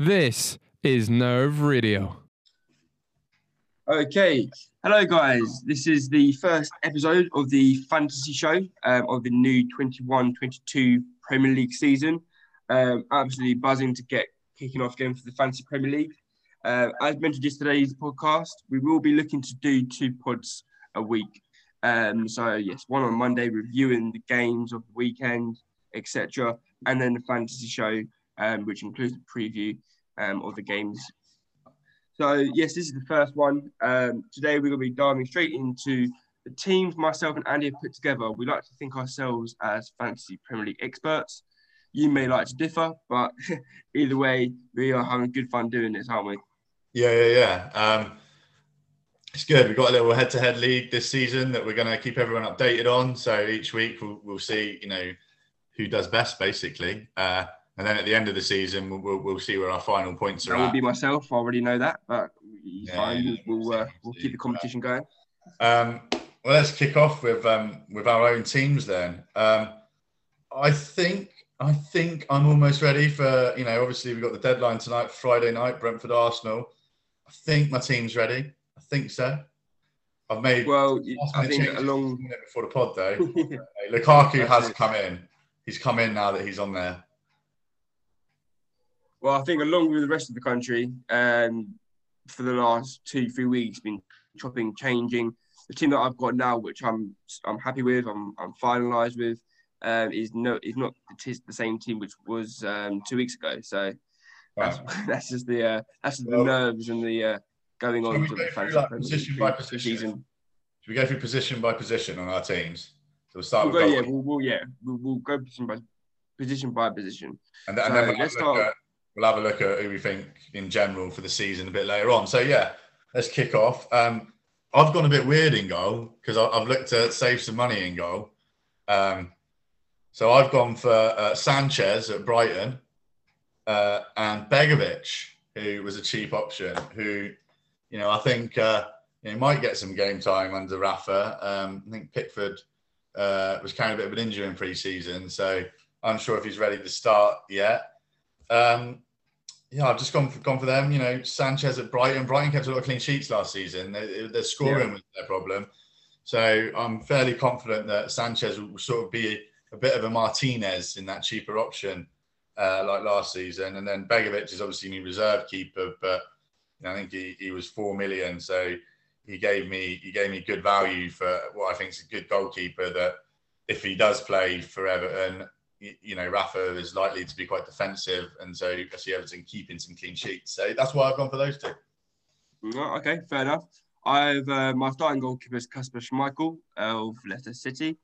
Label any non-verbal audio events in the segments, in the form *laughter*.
This is Nerve Radio. Okay, hello guys. This is the first episode of the fantasy show um, of the new 21-22 Premier League season. Um, absolutely buzzing to get kicking off again for the fantasy Premier League. Uh, as mentioned yesterday's podcast, we will be looking to do two pods a week. Um, so yes, one on Monday reviewing the games of the weekend, etc., and then the fantasy show, um, which includes the preview um, of the games. So yes, this is the first one. Um, today we're going to be diving straight into the teams myself and Andy have put together. We like to think ourselves as fantasy Premier League experts. You may like to differ, but *laughs* either way, we are having good fun doing this, aren't we? Yeah, yeah, yeah. Um, it's good. We've got a little head-to-head league this season that we're going to keep everyone updated on. So each week we'll, we'll see, you know, who does best, basically. Uh, and then at the end of the season, we'll, we'll, we'll see where our final points are. That at. would be myself. I already know that, but Yeah, fine. yeah, we'll uh, we'll keep the competition going. Um, well, let's kick off with um, with our own teams then. Um, I think I think I'm almost ready for you know. Obviously, we've got the deadline tonight, Friday night, Brentford Arsenal. I think my team's ready. I think so. I've made Well, I minute think along. before the pod though. *laughs* Lukaku has it. come in. He's come in now that he's on there. Well, I think along with the rest of the country, um, for the last two, three weeks, been chopping, changing. The team that I've got now, which I'm I'm happy with, I'm I'm finalised with, um, is no is not the, the same team which was um, two weeks ago. So that's, Right. *laughs* that's just the uh, that's just Well- the nerves and the uh, going on go the through, like, position by position? season. Should we go through position by position on our teams? So we'll start We'll with go, yeah, we'll, we'll yeah, we'll, we'll go position by position by position. And, th- and then we'll let's start- at, we'll have a look at who we think in general for the season a bit later on. So yeah, let's kick off. Um, I've gone a bit weird in goal because I've looked to save some money in goal. Um, so I've gone for uh, Sanchez at Brighton uh, and Begovic, who was a cheap option. Who, you know, I think uh, might get some game time under Rafa. Um, I think Pickford uh, was carrying a bit of an injury in pre-season, so I'm sure if he's ready to start yet. Um, yeah, I've just gone for, gone for them. You know, Sanchez at Brighton. Brighton kept a lot of clean sheets last season. They, their scoring was their problem. So I'm fairly confident that Sanchez will sort of be a bit of a Martinez in that cheaper option uh, like last season. And then Begovic is obviously new reserve keeper, but you know, I think he, he was four million. So he gave me he gave me good value for what I think is a good goalkeeper that if he does play for Everton, you know, Rafa is likely to be quite defensive, and so I see Everton keeping some clean sheets. So that's why I've gone for those two. Okay, fair enough. I've uh, my starting goalkeeper is Kasper Schmeichel of Leicester City.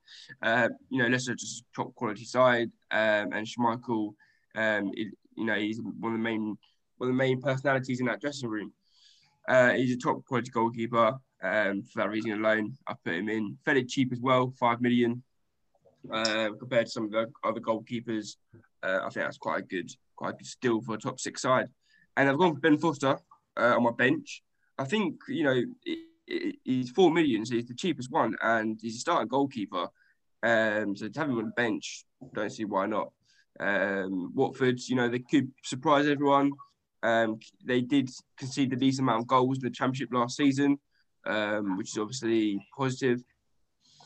Uh, you know, Leicester just top quality side, um, and Schmeichel, um, you know, he's one of the main one of the main personalities in that dressing room. Uh, he's a top quality goalkeeper. Um, for that reason alone, I put him in fairly cheap as well, five million. Uh, compared to some of the other goalkeepers, uh, I think that's quite a good, quite a good steal for a top six side. And I've gone for Ben Foster uh, on my bench. I think you know it, it, he's four million, so he's the cheapest one, and he's a starting goalkeeper. Um, so to have him on the bench, don't see why not. Um, Watford, you know, they could surprise everyone. Um, they did concede the decent amount of goals in the championship last season, um, which is obviously positive.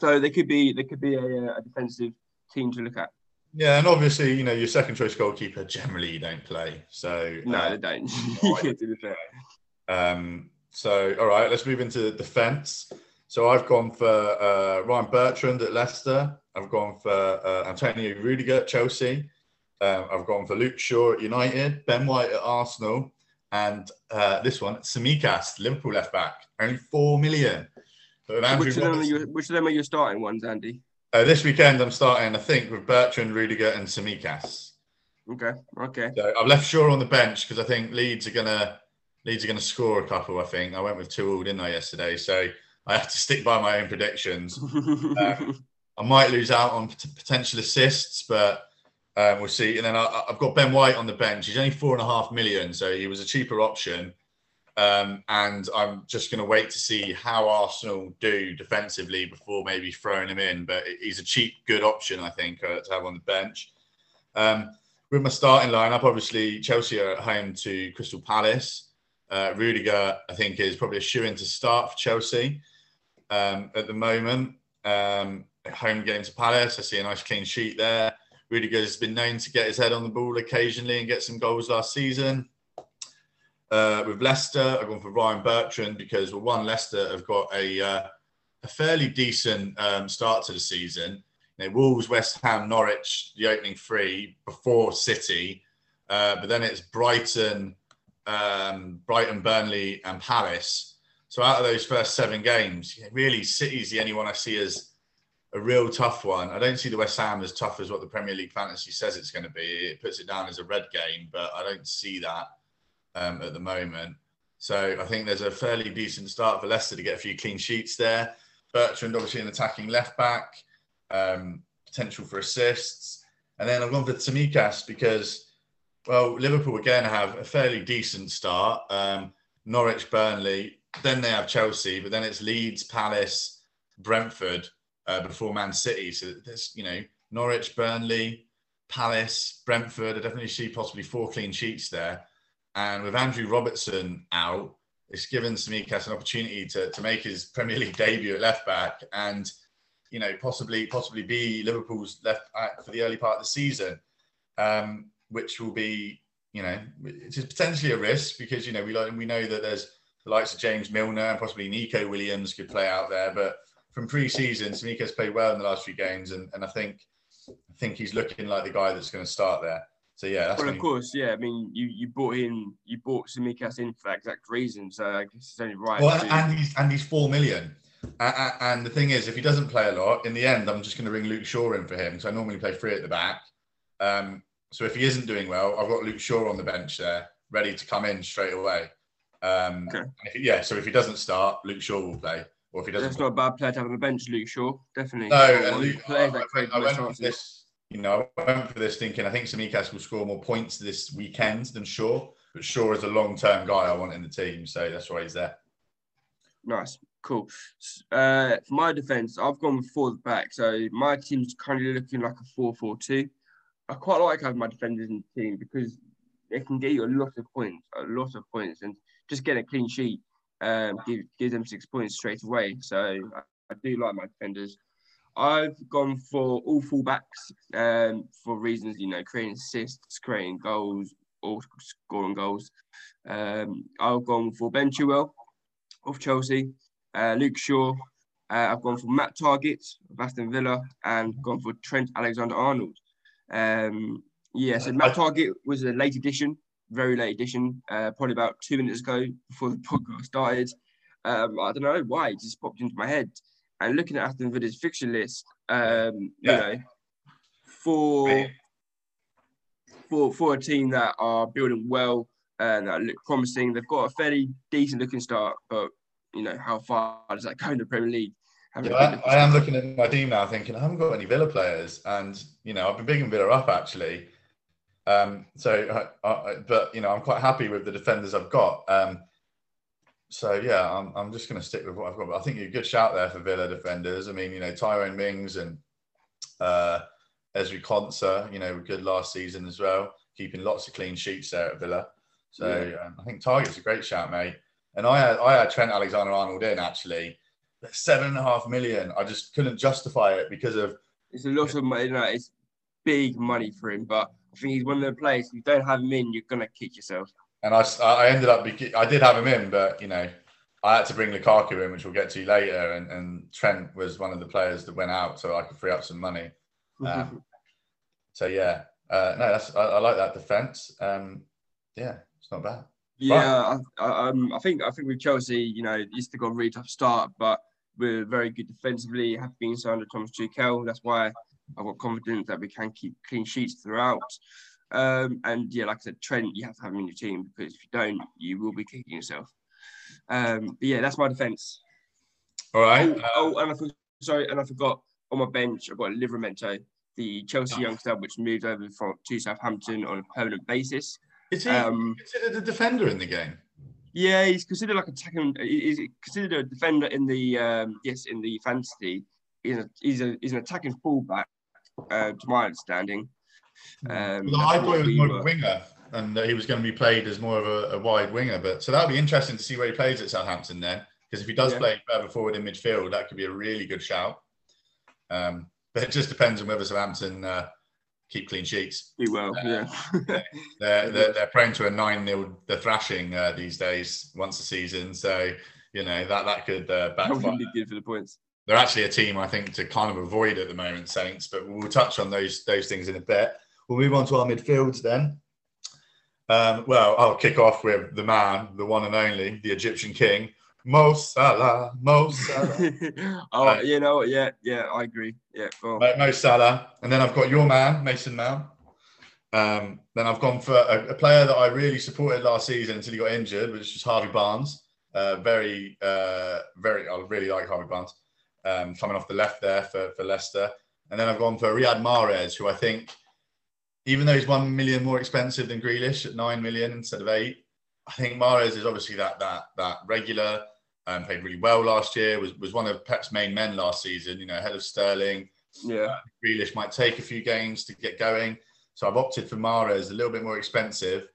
So they could be they could be a, a defensive team to look at. Yeah, and obviously, you know, your second choice goalkeeper generally you don't play. So No, uh, they don't. *laughs* Um, so, all right, let's move into the defence. So, I've gone for uh, Ryan Bertrand at Leicester. I've gone for uh, Antonio Rudiger at Chelsea. Um, I've gone for Luke Shaw at United, Ben White at Arsenal, and uh, this one, Tsimikas, Liverpool left back, only four million. Which of, them are your, which of them are your starting ones, Andy? uh, this weekend, I'm starting, I think, with Bertrand, Rudiger, and Tsimikas. Okay, okay. So I've left Shaw on the bench because I think Leeds are gonna Leeds are gonna score a couple. I think I went with two all, didn't I, yesterday? So I have to stick by my own predictions. *laughs* Um, I might lose out on pot- potential assists, but um, we'll see. And then I, I've got Ben White on the bench. He's only four and a half million, so he was a cheaper option. Um, and I'm just going to wait to see how Arsenal do defensively before maybe throwing him in. But he's a cheap, good option, I think, uh, to have on the bench. Um, with my starting lineup, obviously Chelsea are at home to Crystal Palace. Uh, Rudiger, I think, is probably a shoe in to start for Chelsea um, at the moment. Um, home game to Palace, I see a nice clean sheet there. Rudiger has been known to get his head on the ball occasionally and get some goals last season. Uh, with Leicester, I've gone for Ryan Bertrand because, well, one, Leicester have got a, uh, a fairly decent um, start to the season. You know, Wolves, West Ham, Norwich, the opening three before City, uh, but then it's Brighton, um, Brighton, Burnley, and Palace. So out of those first seven games, really, City's the only one I see as a real tough one. I don't see the West Ham as tough as what the Premier League fantasy says it's going to be. It puts it down as a red game, but I don't see that um, at the moment. So I think there's a fairly decent start for Leicester to get a few clean sheets there. Bertrand, obviously, an attacking left back, um, potential for assists. And then I've gone for Tsimikas because, well, Liverpool again have a fairly decent start. Um, Norwich, Burnley, then they have Chelsea, but then it's Leeds, Palace, Brentford uh, before Man City. So there's, you know, Norwich, Burnley, Palace, Brentford. I definitely see possibly four clean sheets there. And with Andrew Robertson out, it's given Tsimikas an opportunity to, to make his Premier League debut at left back and, you know, possibly possibly be Liverpool's left back for the early part of the season, um, which will be, you know, it's potentially a risk because, you know, we, we know that there's the likes of James Milner and possibly Neco Williams could play out there. But from pre-season, Tsimikas played well in the last few games, and, and I think I think he's looking like the guy that's going to start there. So yeah, that's well, of course, yeah. I mean, you you bought in, you bought Tsimikas in for that exact reason. So I guess it's only right. Well, to... and he's and he's four million. And the thing is, if he doesn't play a lot, in the end, I'm just going to ring Luke Shaw in for him. So I normally play three at the back. Um, so if he isn't doing well, I've got Luke Shaw on the bench there, ready to come in straight away. Um, okay. If, yeah, so if he doesn't start, Luke Shaw will play. Or if he doesn't, that's not a bad player to have on the bench, Luke Shaw. Definitely. No, and Luke, I, I, I went for this you know, I went for this thinking I think Tsimikas will score more points this weekend than Shaw, but Shaw is a long term guy I want in the team, so that's why he's there. Nice, cool. Uh, for my defence, I've gone four back, so my team's currently looking like a 4 4 2. I quite like having my defenders in the team because they can get you a lot of points, a lot of points, and just get a clean sheet um, give, give them six points straight away. So I, I do like my defenders. I've gone for all fullbacks um, for reasons, you know, creating assists, creating goals, or scoring goals. Um, I've gone for Ben Chilwell of Chelsea, uh, Luke Shaw. Uh, I've gone for Matt Targett of Aston Villa, and gone for Trent Alexander-Arnold. Um, yeah, so Matt Targett was a late addition, very late addition, uh, probably about two minutes ago before the *laughs* podcast started. Um, I don't know why it just popped into my head and looking at Aston Villa's fixture list, um, yeah. you know, for for for a team that are building well and that look promising, they've got a fairly decent looking start. But you know, how far does that go in the Premier League? Yeah, I, I, am looking at my team now, thinking I haven't got any Villa players, and you know, I've been bigging Villa up actually. Um, so, I, I, but you know, I'm quite happy with the defenders I've got. Um, so yeah, I'm, I'm just going to stick with what I've got. But I think you're a good shout there for Villa defenders. I mean, you know, Tyrone Mings and uh, Ezri Konsa, you know, were good last season as well, keeping lots of clean sheets there at Villa. So yeah. um, I think Targett's a great shout, mate. And I had I had Trent Alexander Arnold in actually, seven and a half million. I just couldn't justify it because of it's a lot of money. You know, it's big money for him, but I think he's one of the players. If you don't have him in, you're gonna kick yourself and I, I ended up I did have him in, but you know I had to bring Lukaku in, which we'll get to later, and, and Trent was one of the players that went out, so I could free up some money. Um, so yeah, uh, no, that's I, I, like that defense. Um, yeah, it's not bad. Yeah, I, I, um, I think I think with Chelsea, you know, used to go a really tough start, but we're very good defensively. Have been so under Thomas Tuchel. That's why I've got confidence that we can keep clean sheets throughout. Um, and yeah, like I said, Trent, you have to have him in your team because if you don't, you will be kicking yourself. Um, but yeah, that's my defence. All right. Oh, uh, oh, and I forgot, sorry, and I forgot on my bench, I've got Livramento, the Chelsea youngster, which moved over from to Southampton on a permanent basis. Is he um, considered a defender in the game? Yeah, he's considered like a attacking. He's considered a defender in the um, yes in the fantasy. He's a, he's a he's an attacking fullback, uh, to my understanding. Um, Well, I thought he was more of a winger and that he was going to be played as more of a, a wide winger. But so that'll be interesting to see where he plays at Southampton then. Because if he does Yeah. play further forward in midfield, that could be a really good shout. Um, but it just depends on whether Southampton uh, keep clean sheets. We will, yeah. *laughs* They're, they're, they're prone to a 9 0 the thrashing uh, these days once a season. So, you know, that, that could uh, backfire. good for the points. They're actually a team I think to kind of avoid at the moment, Saints. But we'll touch on those those things in a bit. We'll move on to our midfields then. Um, well, I'll kick off with the man, the one and only, the Egyptian king, Mo Salah. Mo Salah. *laughs* oh, Right. you know, yeah, yeah, I agree. Yeah, Mo, Mo Salah, and then I've got your man, Mason Mount. Um, then I've gone for a, a player that I really supported last season until he got injured, which was Harvey Barnes. Uh, very, uh, very, I really like Harvey Barnes um, coming off the left there for, for Leicester. And then I've gone for Riyad Mahrez, who I think, even though he's one million more expensive than Grealish at nine million instead of eight, I think Mahrez is obviously that that that regular. Um, played really well last year. Was was one of Pep's main men last season. You know, ahead of Sterling. yeah, Grealish might take a few games to get going. So I've opted for Mahrez, a little bit more expensive,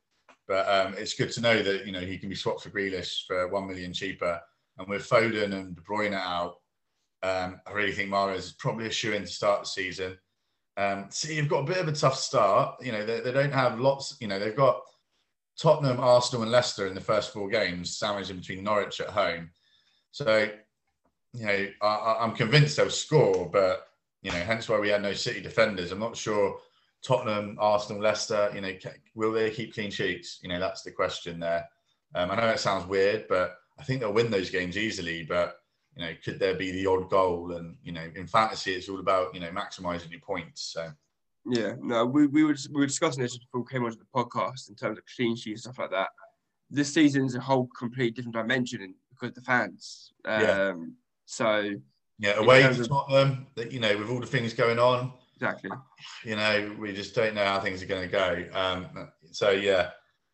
but um, it's good to know that you know he can be swapped for Grealish for one million cheaper. And with Foden and De Bruyne out, um, I really think Mahrez is probably a shoe in to start the season. Um, you've got a bit of a tough start. You know, they, they don't have lots. You know, they've got Tottenham, Arsenal, and Leicester in the first four games, sandwiched in between Norwich at home. So, you know, I, I'm convinced they'll score, but you know, hence why we had no City defenders. I'm not sure Tottenham, Arsenal, Leicester, you know, will they keep clean sheets? You know, that's the question there. Um, I know that sounds weird, but I think they'll win those games easily. But you know, could there be the odd goal? And you know, in fantasy, it's all about you know maximizing your points. So yeah. No, we, we, were, we were discussing this before we came onto the podcast in terms of clean sheet and stuff like that. This season's a whole complete different dimension because the fans. Um, Yeah. So, yeah, away to of- Tottenham, that you know, with all the things going on, exactly. you know, we just don't know how things are going to go. Um, so yeah,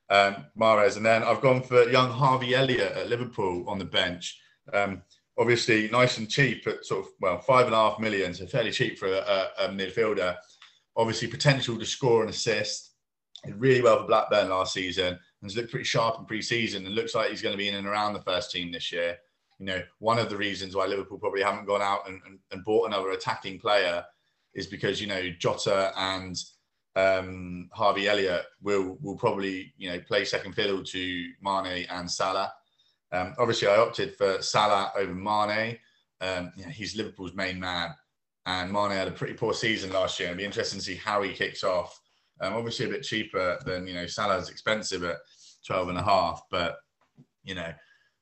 um, Mahrez, and then I've gone for young Harvey Elliott at Liverpool on the bench. Um, obviously, nice and cheap at sort of well five and a half million, so fairly cheap for a, a, midfielder. Obviously, potential to score and assist. Did really well for Blackburn last season and has looked pretty sharp in pre-season and looks like he's going to be in and around the first team this year. You know, one of the reasons why Liverpool probably haven't gone out and, and, and bought another attacking player is because you know Jota and um, Harvey Elliott will will probably you know play second fiddle to Mane and Salah. Um, obviously, I opted for Salah over Mane. Um, he's Liverpool's main man, and Mane had a pretty poor season last year. It'll be interesting to see how he kicks off. Um, obviously, a bit cheaper than you know Salah's expensive at 12 and a half, but you know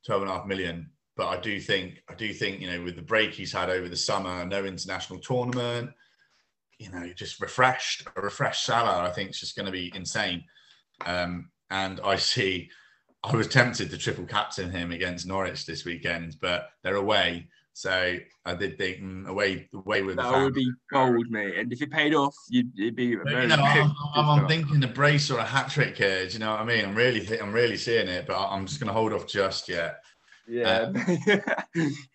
12 and a half million. But I do think I do think you know with the break he's had over the summer, no international tournament you know, just refreshed, a refreshed Salah, I think is just going to be insane. Um, and I see, I was tempted to triple captain him against Norwich this weekend, but they're away. So I did think mm, away, away with the That would be gold, mate. And if it paid off, you'd, it'd be very you know, I'm, I'm, I'm thinking a brace or a hat trick here. Do you know what I mean? I'm really, I'm really seeing it, but I'm just going to hold off just yet. Yeah. *laughs*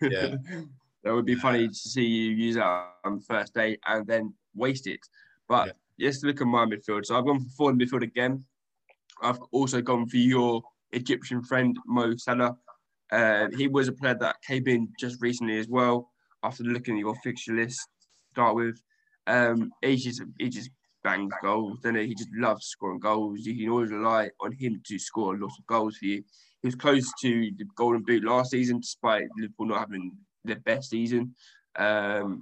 Yeah. that would be funny to see you use that on the first day and then waste it. But let's look at my midfield. So I've gone for forward midfield again. I've also gone for your Egyptian friend Mo Salah. Uh, he was a player that came in just recently as well. After looking at your fixture list, start with, um, he just he just bangs goals. Then he just loves scoring goals. You can always rely on him to score a lot of goals for you. He was close to the Golden Boot last season, despite Liverpool not having their best season. Um,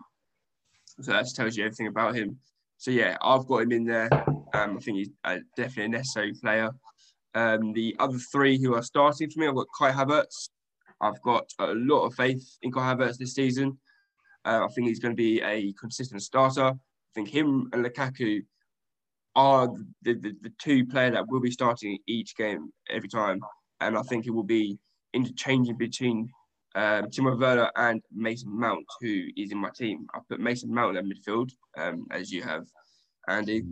so that tells you everything about him. So yeah, I've got him in there. Um, I think he's uh, definitely a necessary player. Um, the other three who are starting for me, I've got Kai Havertz. I've got a lot of faith in Kai Havertz this season. Uh, I think he's going to be a consistent starter. I think him and Lukaku are the, the, the two players that will be starting each game every time. And I think it will be interchanging between um, Timo Werner and Mason Mount, who is in my team. I put Mason Mount in midfield, um, as you have, Andy.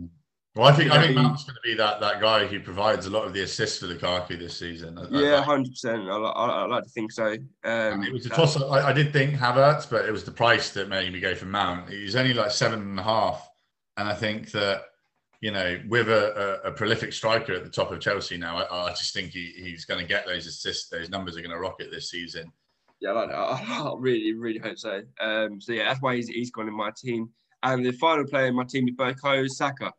Well, I think I think Mount's going to be that that guy who provides a lot of the assists for Lukaku this season. I- Yeah, hundred percent. I, I, I like to think so. Um, it was a that- toss. I, I did think Havertz, but it was the price that made me go for Mount. He's only like seven and a half, and I think that you know, with a, a, a, prolific striker at the top of Chelsea now, I, I just think he, he's going to get those assists. Those numbers are going to rocket this season. Yeah, I, *laughs* I, really, really hope so. Um, so yeah, that's why he's, he's gone in my team. And the final player in my team is Bukayo Saka.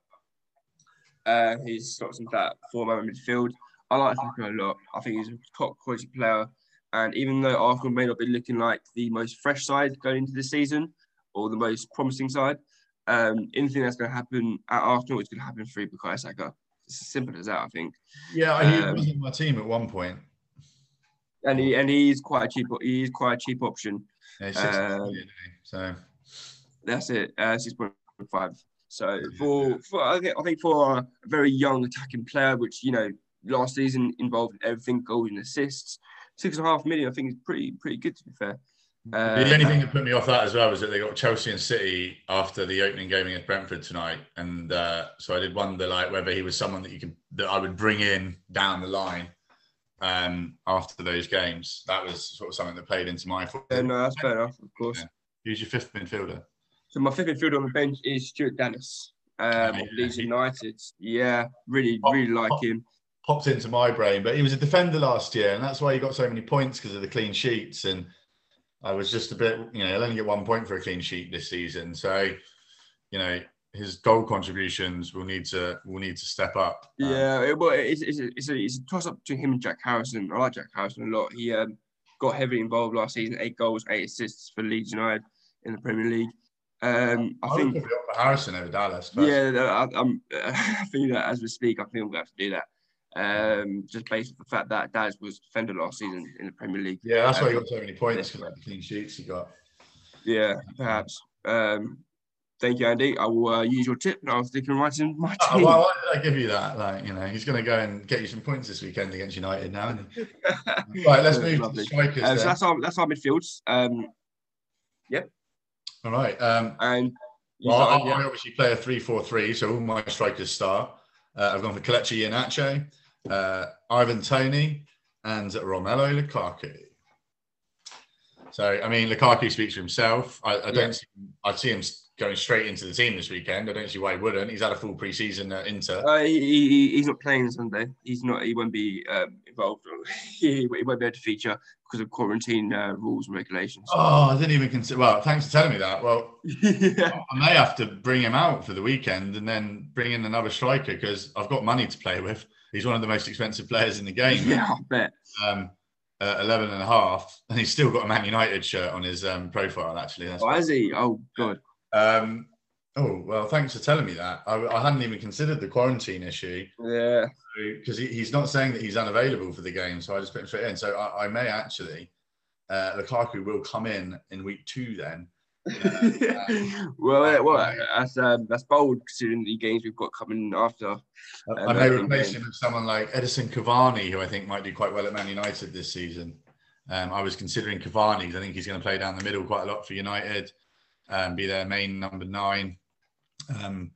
Uh, he's got some that four-man midfield. I like Saka a lot. I think he's a top quality player. And even though Arsenal may not be looking like the most fresh side going into the season or the most promising side, um, anything that's going to happen at Arsenal is going to happen through Bukayo Saka. It's as simple as that, I think. Yeah, he um, he was in my team at one point, and he and he's quite a cheap. He's quite a cheap option. Yeah, um, so that's it. Uh, Six point five. So for, for I think for a very young attacking player, which you know last season involved everything, goals and assists, six and a half million. I think is pretty pretty good to be fair. Uh, the only thing that put me off that as well was that they got Chelsea and City after the opening game against Brentford tonight, and uh, so I did wonder like whether he was someone that you could that I would bring in down the line um, after those games. That was sort of something that played into my. Yeah, no, that's fair enough, of course. Yeah. Who's your fifth midfielder? So my fifth midfielder on the bench is Stuart Dallas, um, yeah, Leeds United. Yeah, really, really like him. Popped into my brain, but he was a defender last year, and that's why he got so many points because of the clean sheets and I was just a bit, you know, he'll only get one point for a clean sheet this season. So, you know, his goal contributions will need to will need to step up. Um, yeah, it, well, it's, it's, a, it's, a, it's a toss up to him and Jack Harrison. I like Jack Harrison a lot. He um, got heavily involved last season, eight goals, eight assists for Leeds United in the Premier League. Um, I, I think for Harrison over Dallas. Yeah, I, I'm, *laughs* I think that as we speak, I think we're going to have to do that um, just based on the fact that Daz was defender last season in the Premier League. Yeah, that's why he got so many points because of the clean sheets he got. Yeah, perhaps. Um, thank you, Andy. I will uh, use your tip and I'll stick him right in my oh, team. why did I give you that? Like, you know, he's going to go and get you some points this weekend against United now. *laughs* right, let's move to the strikers. Uh, so that's our that's our midfields. Um, yep. All right. Um, and well, I, yeah. I obviously play a three-four-three, so all my strikers start. Uh, I've gone for Kelechi Iheanacho uh, Ivan Toney, and Romelu Lukaku. So, I mean, Lukaku speaks for himself. I, I don't. Yeah. See, I see him going straight into the team this weekend. I don't see why he wouldn't. He's had a full preseason at Inter. Uh, he, he, he's not playing Sunday. He's not. He won't be um, involved. *laughs* he, he, won't be able to feature because of quarantine uh, rules and regulations. Oh, I didn't even consider. Well, thanks for telling me that. Well, *laughs* yeah. I may have to bring him out for the weekend and then bring in another striker because I've got money to play with he's one of the most expensive players in the game. *laughs* Yeah, I bet. Um, uh, 11 and a half, and he's still got a Man United shirt on his um, profile, actually. That's oh, has he? Oh, good. Um, oh, well, thanks for telling me that. I, I hadn't even considered the quarantine issue. Yeah. Because he, he's not saying that he's unavailable for the game, so I just put him straight in. So I, I may actually, uh, Lukaku will come in in week two then *laughs* well, well, that's um, that's bold considering the games we've got coming after. Um, I may replace him with someone like Edinson Cavani, who I think might do quite well at Man United this season. Um, I was considering Cavani because I think he's going to play down the middle quite a lot for United, and be their main number nine. Um,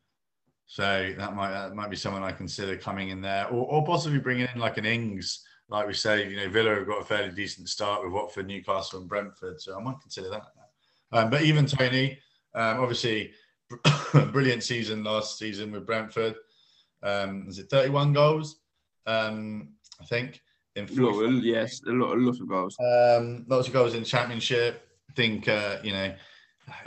so that might that might be someone I consider coming in there, or, or possibly bringing in like an Ings. Like we say, you know, Villa have got a fairly decent start with Watford, Newcastle, and Brentford, so I might consider that. Um, but even Toney, um, obviously, *coughs* brilliant season last season with Brentford. Um, is it 31 goals? Um, I think. In lot, yes, a lot, a lot of goals. Um, lots of goals in the Championship. I think uh, you know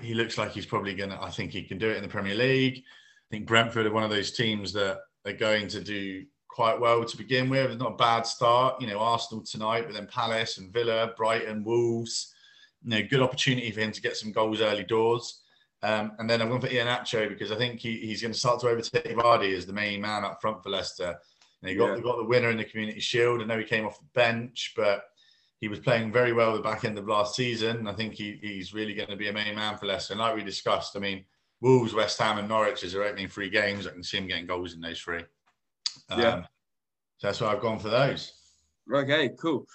he looks like he's probably going to. I think he can do it in the Premier League. I think Brentford are one of those teams that are going to do quite well to begin with. It's not a bad start. You know, Arsenal tonight, but then Palace and Villa, Brighton, Wolves you know, good opportunity for him to get some goals early doors. Um, and then I'm going for Iheanacho because I think he, he's going to start to overtake Vardy as the main man up front for Leicester. You, know, got, yeah. got the winner in the Community Shield. I know he came off the bench, but he was playing very well the back end of last season. I think he, he's really going to be a main man for Leicester. And like we discussed, I mean, Wolves, West Ham, and Norwich as are opening three games. I can see him getting goals in those three. Um, yeah. So that's why I've gone for those. Okay, cool.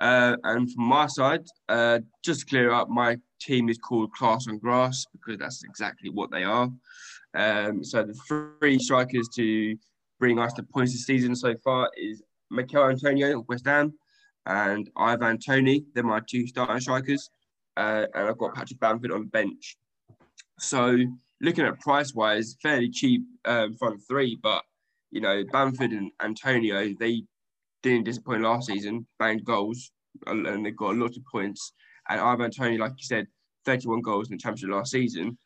Uh, and from my side, uh, just to clear up, my team is called Class on Grass because that's exactly what they are. Um, so the three strikers to bring us the points this season so far is Michail Antonio of West Ham and Ivan Toney. They're my two starting strikers. Uh, and I've got Patrick Bamford on the bench. So looking at price wise, fairly cheap um, front three. But you know, Bamford and Antonio, they didn't disappoint last season, banged goals, and they got a lot of points. And Ivan Toney, like you said, 31 goals in the championship last season.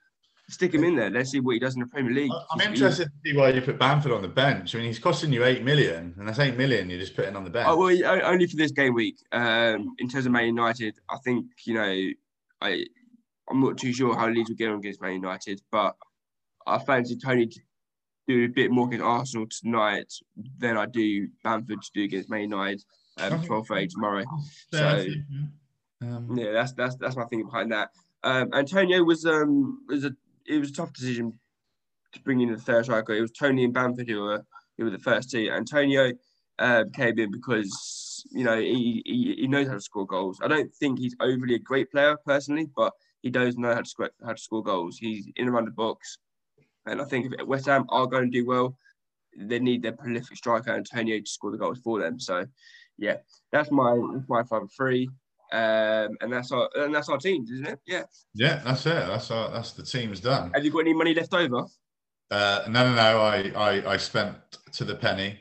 Stick him in there. Let's see what he does in the Premier League. I'm interested to see why you put Bamford on the bench. I mean, he's costing you eight million, and that's eight million you're just putting on the bench. Oh, well, only for this game week. Um, in terms of Man United, I think you know, I I'm not too sure how Leeds will get on against Man United, but I fancy Toney to do a bit more against Arsenal tonight than I do Bamford to do against Man United um, 12 tomorrow. So um, yeah, that's that's that's my thing behind that. Um, Antonio was um was a it was a tough decision to bring in the third striker. It was Toney and Bamford who were who were the first two. Antonio uh, came in because you know he, he, he knows how to score goals. I don't think he's overly a great player personally, but he does know how to score how to score goals. He's in and around the box, and I think if West Ham are going to do well, they need their prolific striker Antonio to score the goals for them. So, yeah, that's my my five three. Um, and that's our and that's our team, isn't it? Yeah. Yeah, that's it. That's our that's the team's done. Have you got any money left over? Uh, no, no, no. I, I I spent to the penny.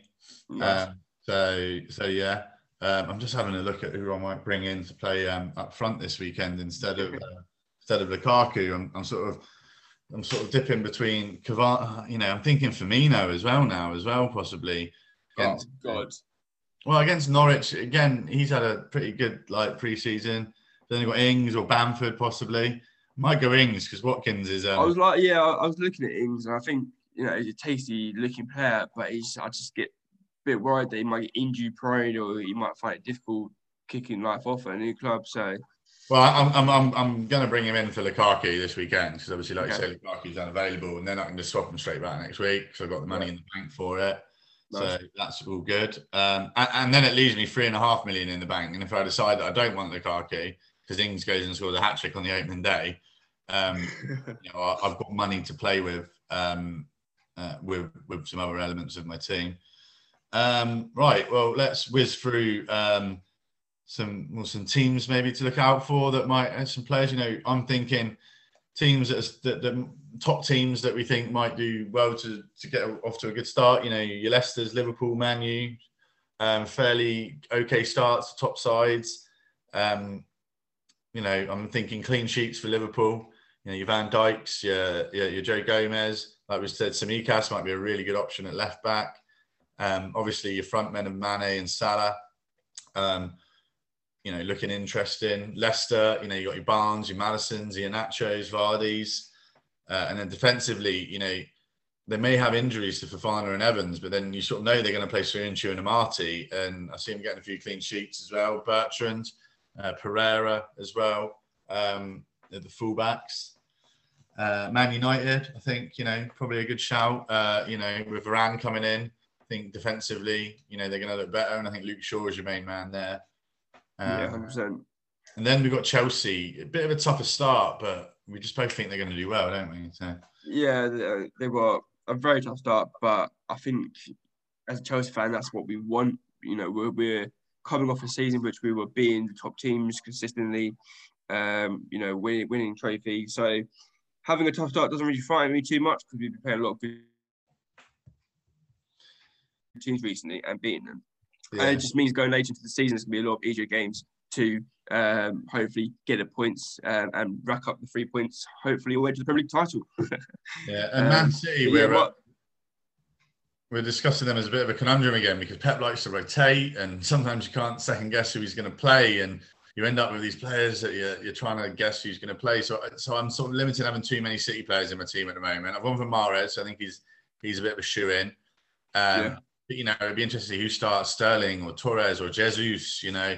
Nice. Um, so so yeah. Um, I'm just having a look at who I might bring in to play um, up front this weekend instead of uh, instead of Lukaku. I'm, I'm sort of I'm sort of dipping between Cavani. You know, I'm thinking Firmino as well now, as well possibly. Oh God. Well, against Norwich again, he's had a pretty good like pre-season. Then you got Ings or Bamford possibly. Might go Ings because Watkins is. Um... I was like, yeah, I was looking at Ings, and I think you know he's a tasty looking player, but he's I just get a bit worried that he might get injury prone or he might find it difficult kicking life off at a new club. So. Well, I'm I'm I'm, I'm going to bring him in for Lukaku this weekend because obviously, like okay. you say, Lukaku's unavailable, and then I can just swap him straight back next week because I've got the money in the bank for it. Nice. So that's all good. Um, and, and, then it leaves me three and a half million in the bank. And if I decide that I don't want Lukaku because Ings goes and scores a hat trick on the opening day, um, *laughs* you know, I, have got money to play with um, uh, with with some other elements of my team. Um, right. Well, let's whiz through um, some well, some teams maybe to look out for that might have some players. You know, I'm thinking teams that, that, that top teams that we think might do well to to get off to a good start. You know, your Leicester's, Liverpool, Man U, um, fairly okay starts, top sides. Um, you know, I'm thinking clean sheets for Liverpool. You know, your Van Dijks, your, your, your Joe Gomez. Like we said, Tsimikas might be a really good option at left back. Um, obviously, your front men of Mane and Salah. Um, you know, looking interesting. Leicester, you know, you got your Barnes, your Maddisons, your Nachos, Vardys. Uh, and then defensively, you know, they may have injuries to Fofana and Evans, but then you sort of know they're going to play Soyuncu and Amartey, And I see him getting a few clean sheets as well. Bertrand, uh, Pereira as well, um, the fullbacks. Uh, Man United, I think, you know, probably a good shout. Uh, you know, with Varane coming in, I think defensively, you know, they're going to look better. And I think Luke Shaw is your main man there. Yeah, 100%. And then we've got Chelsea, a bit of a tougher start, but we just both think they're going to do well, don't we? So. Yeah, they were a very tough start, but I think as a Chelsea fan, that's what we want. You know, we're, we're coming off a season which we were being the top teams consistently, um, you know, winning, winning trophies. So having a tough start doesn't really frighten me too much because we've been playing a lot of good teams recently and beating them. Yeah. And it just means going later into the season, it's going to be a lot of easier games to um, hopefully get the points um, and rack up the three points, hopefully away to the Premier League title. *laughs* yeah, and Man um, City, we're, yeah, we're discussing them as a bit of a conundrum again because Pep likes to rotate, and sometimes you can't second guess who he's going to play, and you end up with these players that you're, you're trying to guess who's going to play. So, so I'm sort of limited having too many City players in my team at the moment. I've gone for Mahrez. I think he's he's a bit of a shoe in. Um, yeah you know, it'd be interesting to see who starts Sterling or Torres or Jesus, you know,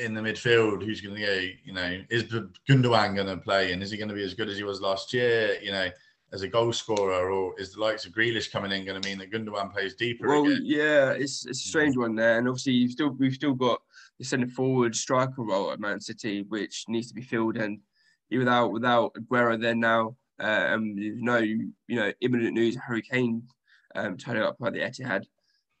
in the midfield. Who's going to go, you know, is Gundogan going to play and is he going to be as good as he was last year, you know, as a goal scorer or is the likes of Grealish coming in going to mean that Gundogan plays deeper well, again? yeah, it's, it's a strange one there. And obviously, you've still, we've still got the centre forward striker role at Man City, which needs to be filled. And without, without Aguero there now, uh, um, you know, you know, imminent news, Harry Kane um, turning up by the Etihad.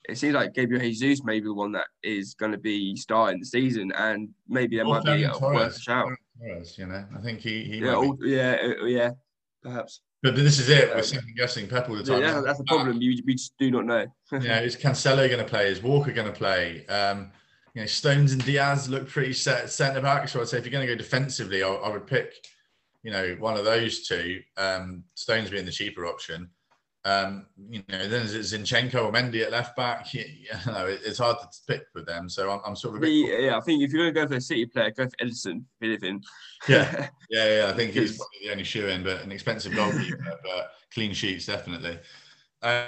It seems like Gabriel Jesus may be the one that is going to be starting the season, and maybe there might be a worth shout. Torres, you know, I think he, he yeah, all, yeah, uh, yeah, perhaps. But this is it. We're second guessing Pep all the time. Yeah, that's the problem. You, we just do not know. *laughs* yeah, is Cancelo going to play? Is Walker going to play? Um, you know, Stones and Dias look pretty set centre back. So I'd say if you're going to go defensively, I, I would pick, you know, one of those two. Um, Stones being the cheaper option. Um, you know, then is it Zinchenko or Mendy at left back? *laughs* You, know, it's hard to pick with them. So I'm, I'm sort of. The, yeah, I think if you're going to go for a City player, go for Ederson, if anything. Yeah, *laughs* yeah, yeah. I think he's probably the only shoe in, but an expensive goalkeeper, but clean sheets definitely. Uh,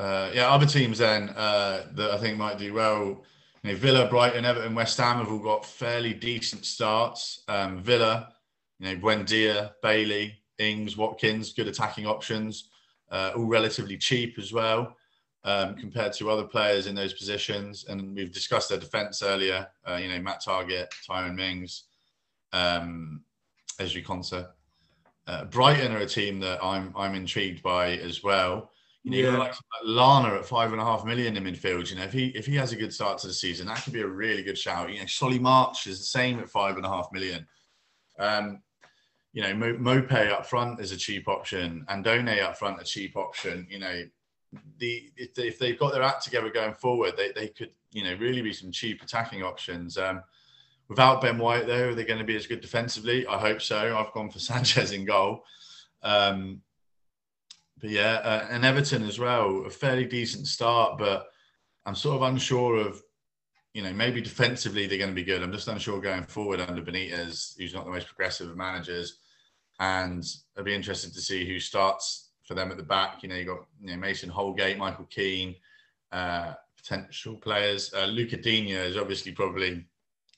Uh, yeah, other teams then uh, that I think might do well. You know, Villa, Brighton, Everton, West Ham have all got fairly decent starts. Um, Villa, you know, Buendia, Bailey, Ings, Watkins, good attacking options, uh, all relatively cheap as well um, compared to other players in those positions. And we've discussed their defence earlier. Uh, you know, Matt Targett, Tyrone Mings, um, Ezri Konsa. Uh, Brighton are a team that I'm I'm intrigued by as well. You know, yeah. like Lallana at five and a half million in midfield. You know, if he if he has a good start to the season, that could be a really good shout. You know, Solly March is the same at five and a half million. Um, you know, Maupay up front is a cheap option, Andone up front a cheap option. You know, the if, they, if they've got their act together going forward, they, they could you know really be some cheap attacking options. Um, without Ben White though, are they going to be as good defensively? I hope so. I've gone for *laughs* Sanchez in goal. Um, but yeah, uh, and Everton as well, a fairly decent start, but I'm sort of unsure of, you know, maybe defensively they're going to be good. I'm just unsure going forward under Benitez, who's not the most progressive of managers. And I'd be interested to see who starts for them at the back. You know, you've got you know, Mason Holgate, Michael Keane, uh, potential players. Uh, Luca Digne is obviously probably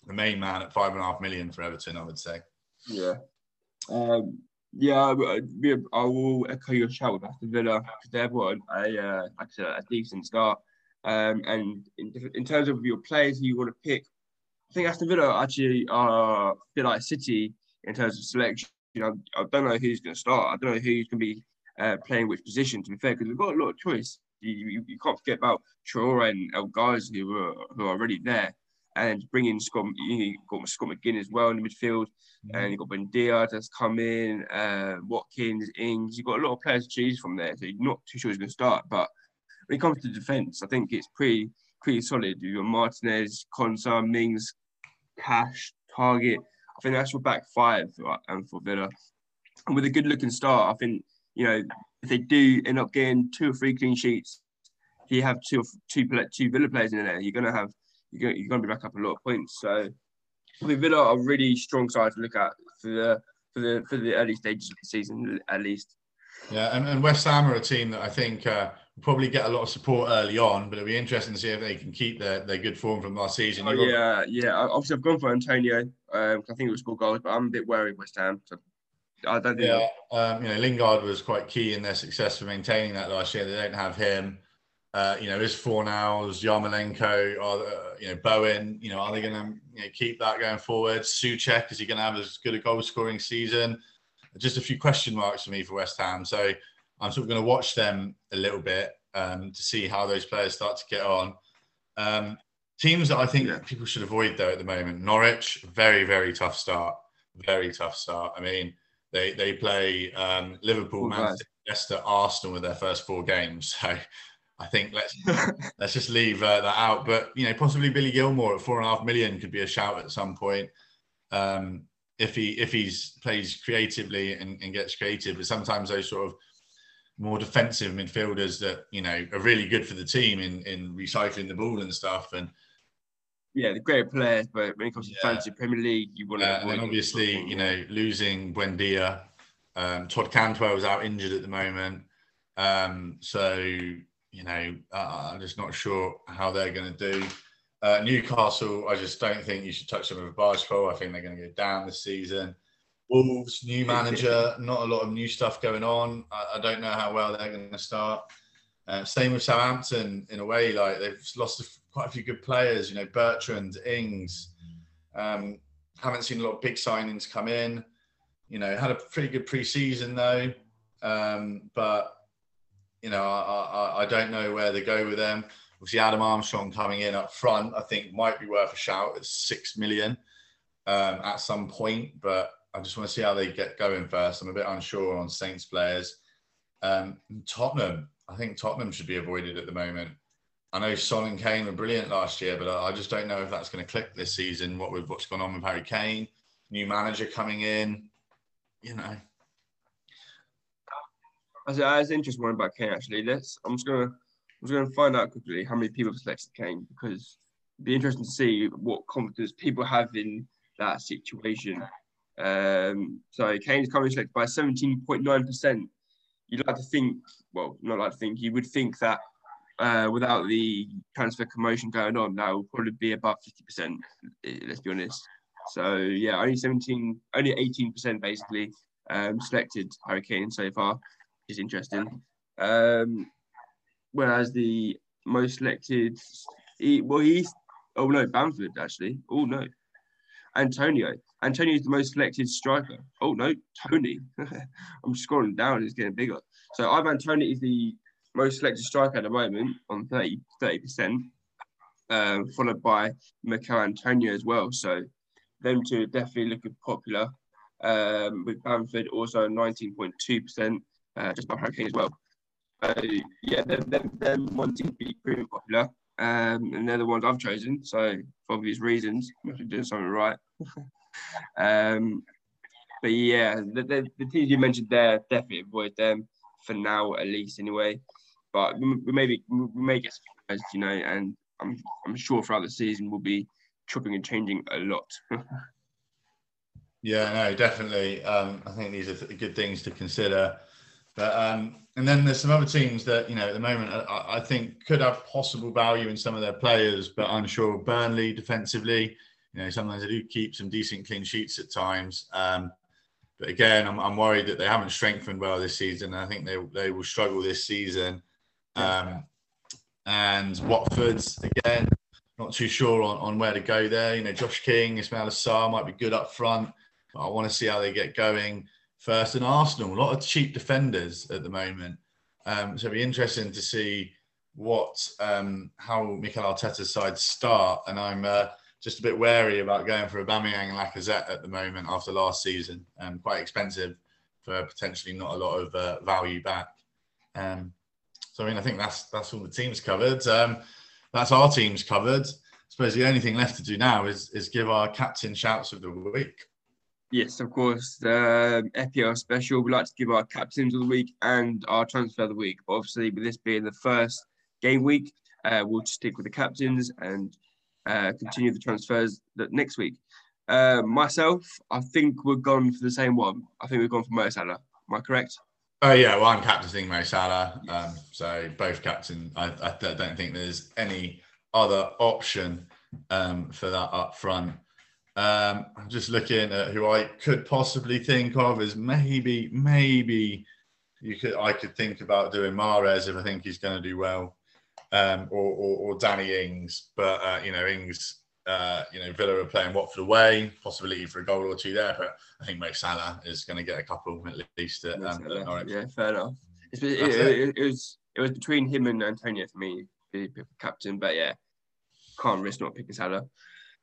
the main man at five and a half million for Everton, I would say. Yeah. Um, yeah, I, will echo your shout with Aston Villa they've got a, uh, said, a decent start. Um, and in, in terms of your players who you want to pick, I think Aston Villa actually are a bit like City in terms of selection. You know, I don't know who's going to start. I don't know who's going to be uh, playing which position. To be fair, because we've got a lot of choice. You, you, you can't forget about Traore and El Ghazi who are who are already there and bring in Scott, you got Scott McGinn as well in the midfield, mm-hmm. and you've got Buendia that's come in, uh, Watkins, Ings. You've got a lot of players to choose from there, so you're not too sure who's going to start. But when it comes to defence, I think it's pretty pretty solid. You've got Martinez, Konsa, Mings, Cash, Targett. I think that's your back five for, and for Villa. And with a good looking start, I think, you know, if they do end up getting two or three clean sheets, you have two, two, two Villa players in there, you're going to have you're going, to be back up a lot of points. So I mean, Villa are a really strong side to look at for the for the for the early stages of the season, at least. Yeah, and, and West Ham are a team that I think uh, will probably get a lot of support early on, but it'll be interesting to see if they can keep their, their good form from last season. Oh, yeah, yeah. Obviously, I've gone for Antonio. Um, I think it was scored goals, but I'm a bit wary of West Ham. So I don't think. Yeah, um, you know, Lingard was quite key in their success for maintaining that last year. They don't have him. Uh, you know, is Fornals, Yarmolenko, or uh, you know Bowen? You know, are they going to you know, keep that going forward? Soucek is he going to have as good a goal scoring season? Just a few question marks for me for West Ham. So I'm sort of going to watch them a little bit um, to see how those players start to get on. Um, teams that I think yeah. people should avoid though at the moment: Norwich, very very tough start, very tough start. I mean, they they play um, Liverpool, Manchester, Leicester, Arsenal with their first four games. *laughs* So I think let's let's just leave uh, that out. But you know, possibly Billy Gilmour at four and a half million could be a shout at some point. Um, if he if he's plays creatively and, and, gets creative, but sometimes those sort of more defensive midfielders that you know are really good for the team in in recycling the ball and stuff. And yeah, the great players, but when it comes to yeah. fantasy Premier League, you want to. Uh, and obviously, you know, losing Buendia, um, Todd Cantwell is out injured at the moment, um, so you know, uh, I'm just not sure how they're going to do. Uh, Newcastle, I just don't think you should touch them with a barge pole. I think they're going to go down this season. Wolves, new *laughs* manager, not a lot of new stuff going on. I, I don't know how well they're going to start. Uh, same with Southampton in a way, like they've lost a, quite a few good players. You know, Bertrand, Ings. Um, haven't seen a lot of big signings come in. you know, had a pretty good pre-season though. Um, but you know, I, I, I don't know where they go with them. Obviously, Adam Armstrong coming in up front, I think might be worth a shout at six million um, at some point. But I just want to see how they get going first. I'm a bit unsure on Saints players. Um, Tottenham, I think Tottenham should be avoided at the moment. I know Son and Kane were brilliant last year, but I just don't know if that's going to click this season. What with what's gone on with Harry Kane, new manager coming in, you know. That's, that's an interesting one about Kane. Actually, let's. I'm just gonna. I'm just gonna find out quickly how many people selected Kane because it'd be interesting to see what confidence people have in that situation. Um, so Kane's currently selected by 17.9 percent. You'd like to think, well, not like to think. You would think that uh, without the transfer commotion going on, that would probably be about 50%, let's be honest. So, yeah, only 17, only 18% basically um, selected Harry Kane so far, is interesting. Um, whereas the most selected, he, well, he's, oh no, Bamford actually. Oh no, Antonio. Antonio is the most selected striker. Oh no, Toney. *laughs* I'm scrolling down, it's getting bigger. So Ivan Toney is the most selected striker at the moment on 30 percent, uh, followed by Michail Antonio as well. So them two definitely looking popular. Um, with Bamford also 19.2 percent, uh, just by Hurricane as well. Uh, yeah, them, them, them ones seem to be pretty popular. Um, and they're the ones I've chosen. So for obvious reasons, must be doing something right. *laughs* um, but yeah, the, the, the, teams you mentioned there definitely avoid them for now, at least anyway. But we, we maybe we may get surprised, you know, and I'm I'm sure throughout the season we'll be chopping and changing a lot. *laughs* yeah, no, definitely. Um, I think these are th- good things to consider. But um, and then there's some other teams that you know at the moment I, I, think could have possible value in some of their players, but I'm sure Burnley defensively, you know, sometimes they do keep some decent clean sheets at times. Um, but again, I'm, I'm worried that they haven't strengthened well this season. I think they they will struggle this season. Um, and Watford's again, not too sure on, on where to go there. You know, Josh King, Ismaila Sarr might be good up front. But I want to see how they get going first. And Arsenal, a lot of cheap defenders at the moment. Um, so it'll be interesting to see what um, how Mikel Arteta's side start. And I'm uh, just a bit wary about going for Aubameyang and Lacazette at the moment after last season. Um, quite expensive for potentially not a lot of uh, value back. Um, so I mean, I think that's that's all the teams covered. Um, that's our teams covered. I suppose the only thing left to do now is is give our captain shouts of the week. Yes, of course. The FPL special, we like to give our captains of the week and our transfer of the week. Obviously, with this being the first game week, uh, we'll stick with the captains and uh, continue the transfers that next week. Uh, myself, I think we're gone for the same one. I think we've gone for Mo Salah. Am I correct? Oh yeah, well I'm captaining Mo Salah, um, so both captain. I, I, don't think there's any other option um, for that up front. Um, I'm just looking at who I could possibly think of as maybe, maybe you could. I could think about doing Mahrez if I think he's going to do well, um, or, or, or, Danny Ings. But uh, you know, Ings uh, you know, Villa are playing Watford away, possibility for a goal or two there, but I think Mo Salah is going to get a couple at least. At, um, at yeah, fair enough. It, it, it, was it was between him and Antonio for me, the captain, but yeah, can't risk not picking Salah.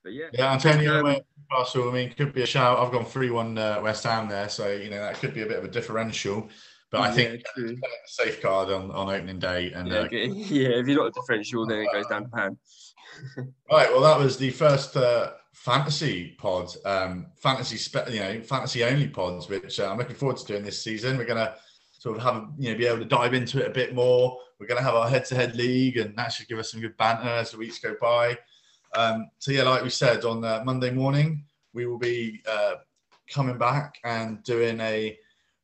But yeah, yeah, Antonio um, Newcastle. I mean, could be a shout. I've gone three-one uh, West Ham there, so you know that could be a bit of a differential. But I think yeah, *laughs* safeguard on, on opening day. And yeah, uh, *laughs* yeah, if you're not a differential, then it goes down to pan. *laughs* right. Well, that was the first uh, fantasy pod, um, fantasy, spe- you know, fantasy only pods, which uh, I'm looking forward to doing this season. We're gonna sort of have, you know, be able to dive into it a bit more. We're gonna have our head-to-head league, and that should give us some good banter as the weeks go by. Um, so yeah, like we said on uh, Monday morning, we will be uh, coming back and doing a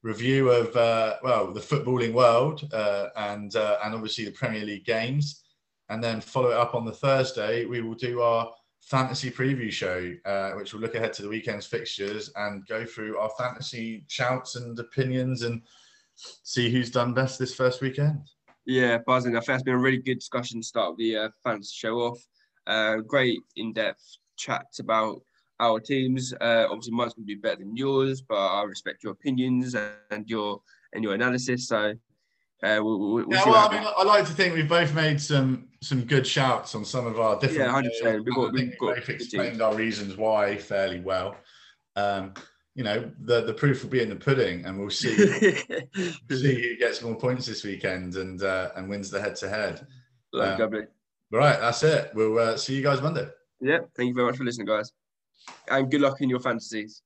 review of uh, well the footballing world uh, and uh, and obviously the Premier League games and then follow it up on the Thursday. We will do our fantasy preview show, uh, which will look ahead to the weekend's fixtures and go through our fantasy shouts and opinions and see who's done best this first weekend. Yeah, buzzing. I think it's been a really good discussion to start the uh, fantasy show off. Uh, great in-depth chats about our teams. Uh, obviously, mine's going to be better than yours, but I respect your opinions and your and your analysis. So uh, we'll, we'll, yeah, well, I, mean. I like to think we've both made some some good shouts on some of our different. Yeah, 100%. We've got- I think we've got both explained our reasons why fairly well. Um, you know, the the proof will be in the pudding, and we'll see *laughs* see who gets more points this weekend and uh, and wins the head to head. Lovely, lovely. Right, that's it. We'll uh, see you guys Monday. Yeah, thank you very much for listening, guys. And good luck in your fantasies.